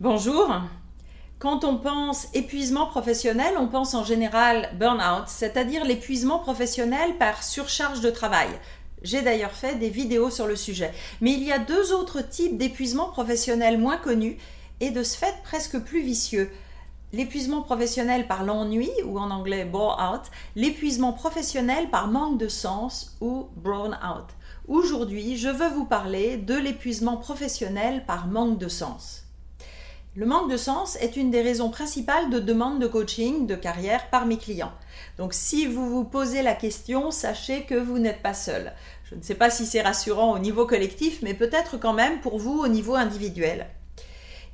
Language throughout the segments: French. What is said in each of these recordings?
Bonjour. Quand on pense épuisement professionnel, on pense en général burn-out, c'est-à-dire l'épuisement professionnel par surcharge de travail. J'ai d'ailleurs fait des vidéos sur le sujet. Mais il y a deux autres types d'épuisement professionnel moins connus et de ce fait presque plus vicieux. L'épuisement professionnel par l'ennui, ou en anglais bore-out, l'épuisement professionnel par manque de sens, ou brown-out. Aujourd'hui, je veux vous parler de l'épuisement professionnel par manque de sens. Le manque de sens est une des raisons principales de demande de coaching de carrière par mes clients. Donc si vous vous posez la question, sachez que vous n'êtes pas seul. Je ne sais pas si c'est rassurant au niveau collectif, mais peut-être quand même pour vous au niveau individuel.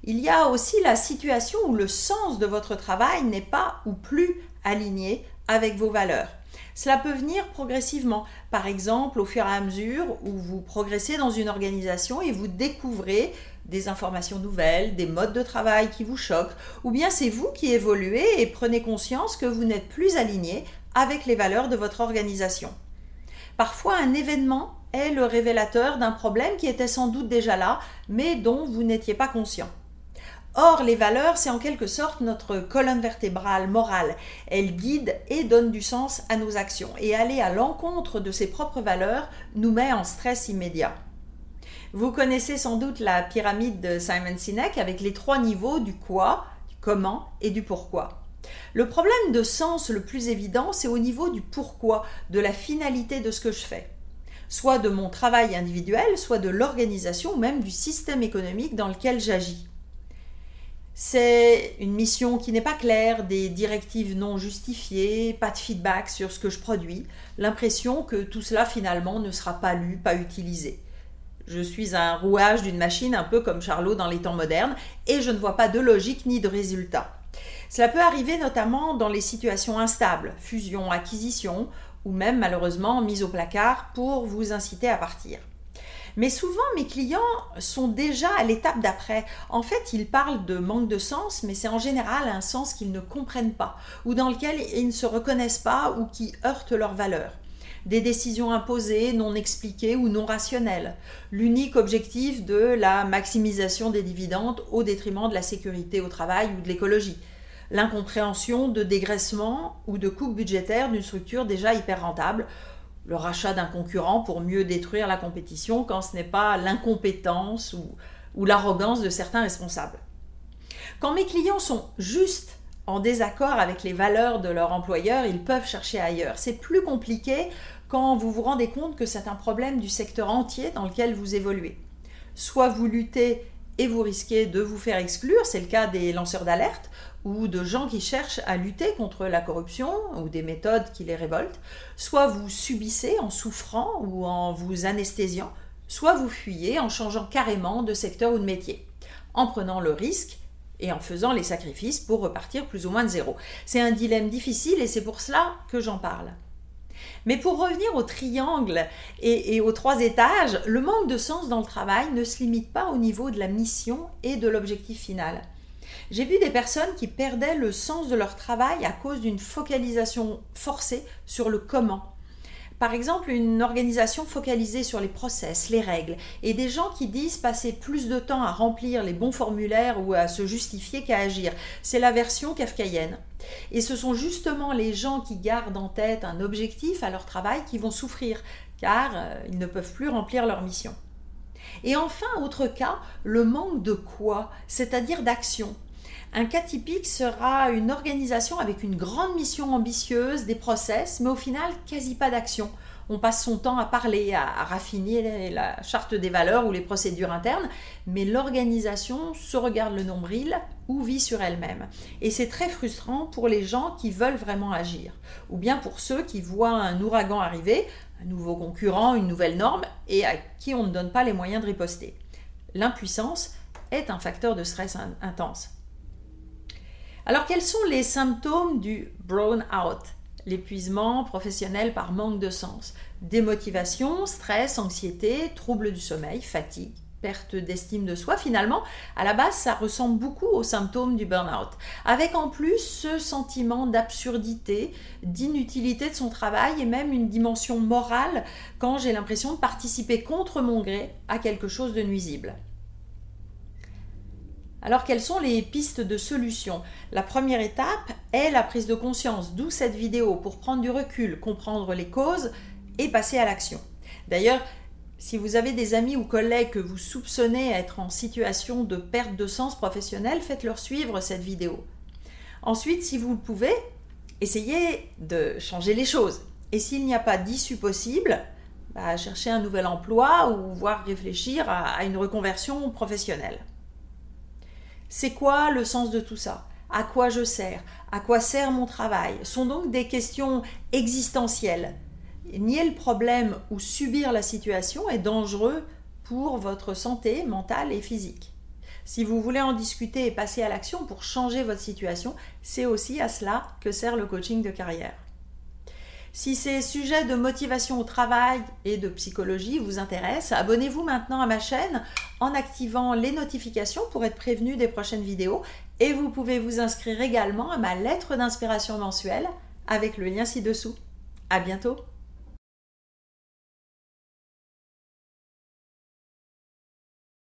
Il y a aussi la situation où le sens de votre travail n'est pas ou plus aligné avec vos valeurs. Cela peut venir progressivement, par exemple au fur et à mesure où vous progressez dans une organisation et vous découvrez des informations nouvelles, des modes de travail qui vous choquent, ou bien c'est vous qui évoluez et prenez conscience que vous n'êtes plus aligné avec les valeurs de votre organisation. Parfois, un événement est le révélateur d'un problème qui était sans doute déjà là, mais dont vous n'étiez pas conscient. Or, les valeurs, c'est en quelque sorte notre colonne vertébrale morale. Elles guident et donnent du sens à nos actions. Et aller à l'encontre de ses propres valeurs nous met en stress immédiat. Vous connaissez sans doute la pyramide de Simon Sinek avec les trois niveaux du quoi, du comment et du pourquoi. Le problème de sens le plus évident, c'est au niveau du pourquoi, de la finalité de ce que je fais. Soit de mon travail individuel, soit de l'organisation ou même du système économique dans lequel j'agis. C'est une mission qui n'est pas claire, des directives non justifiées, pas de feedback sur ce que je produis, l'impression que tout cela finalement ne sera pas lu, pas utilisé. Je suis un rouage d'une machine un peu comme Charlot dans les temps modernes et je ne vois pas de logique ni de résultat. Cela peut arriver notamment dans les situations instables, fusion, acquisition ou même malheureusement mise au placard pour vous inciter à partir. Mais souvent, mes clients sont déjà à l'étape d'après. En fait, ils parlent de manque de sens, mais c'est en général un sens qu'ils ne comprennent pas, ou dans lequel ils ne se reconnaissent pas, ou qui heurte leurs valeurs des décisions imposées, non expliquées ou non rationnelles. L'unique objectif de la maximisation des dividendes au détriment de la sécurité au travail ou de l'écologie. L'incompréhension de dégraissement ou de coupes budgétaires d'une structure déjà hyper rentable. Le rachat d'un concurrent pour mieux détruire la compétition quand ce n'est pas l'incompétence ou, l'arrogance de certains responsables. Quand mes clients sont juste en désaccord avec les valeurs de leur employeur, ils peuvent chercher ailleurs. C'est plus compliqué quand vous vous rendez compte que c'est un problème du secteur entier dans lequel vous évoluez. Soit vous luttez et vous risquez de vous faire exclure, c'est le cas des lanceurs d'alerte ou de gens qui cherchent à lutter contre la corruption ou des méthodes qui les révoltent, soit vous subissez en souffrant ou en vous anesthésiant, soit vous fuyez en changeant carrément de secteur ou de métier, en prenant le risque et en faisant les sacrifices pour repartir plus ou moins de zéro. C'est un dilemme difficile et c'est pour cela que j'en parle. Mais pour revenir au triangle et, aux trois étages, le manque de sens dans le travail ne se limite pas au niveau de la mission et de l'objectif final. J'ai vu des personnes qui perdaient le sens de leur travail à cause d'une focalisation forcée sur le comment par exemple, une organisation focalisée sur les process, les règles, et des gens qui disent passer plus de temps à remplir les bons formulaires ou à se justifier qu'à agir. C'est la version kafkaïenne. Et ce sont justement les gens qui gardent en tête un objectif à leur travail qui vont souffrir, car euh, ils ne peuvent plus remplir leur mission. Et enfin, autre cas, le manque de quoi, c'est-à-dire d'action. Un cas typique sera une organisation avec une grande mission ambitieuse, des process, mais au final quasi pas d'action. On passe son temps à parler, à, raffiner la charte des valeurs ou les procédures internes, mais l'organisation se regarde le nombril ou vit sur elle-même. Et c'est très frustrant pour les gens qui veulent vraiment agir, ou bien pour ceux qui voient un ouragan arriver, un nouveau concurrent, une nouvelle norme, et à qui on ne donne pas les moyens de riposter. L'impuissance est un facteur de stress intense. Alors quels sont les symptômes du brown out L'épuisement professionnel par manque de sens, démotivation, stress, anxiété, troubles du sommeil, fatigue, perte d'estime de soi. Finalement, à la base, ça ressemble beaucoup aux symptômes du burn-out, avec en plus ce sentiment d'absurdité, d'inutilité de son travail et même une dimension morale quand j'ai l'impression de participer contre mon gré à quelque chose de nuisible. Alors quelles sont les pistes de solution? La première étape est la prise de conscience, d'où cette vidéo, pour prendre du recul, comprendre les causes et passer à l'action. D'ailleurs, si vous avez des amis ou collègues que vous soupçonnez être en situation de perte de sens professionnel, faites-leur suivre cette vidéo. Ensuite, si vous le pouvez, essayez de changer les choses. Et s'il n'y a pas d'issue possible, bah, cherchez un nouvel emploi ou voire réfléchir à une reconversion professionnelle. C'est quoi le sens de tout ça? À quoi je sers? À quoi sert mon travail? Sont donc des questions existentielles nier le problème ou subir la situation est dangereux pour votre santé mentale et physique. Si vous voulez en discuter et passer à l'action pour changer votre situation, c'est aussi à cela que sert le coaching de carrière. Si ces sujets de motivation au travail et de psychologie vous intéressent, abonnez-vous maintenant à ma chaîne en activant les notifications pour être prévenu des prochaines vidéos et vous pouvez vous inscrire également à ma lettre d'inspiration mensuelle avec le lien ci-dessous. À bientôt!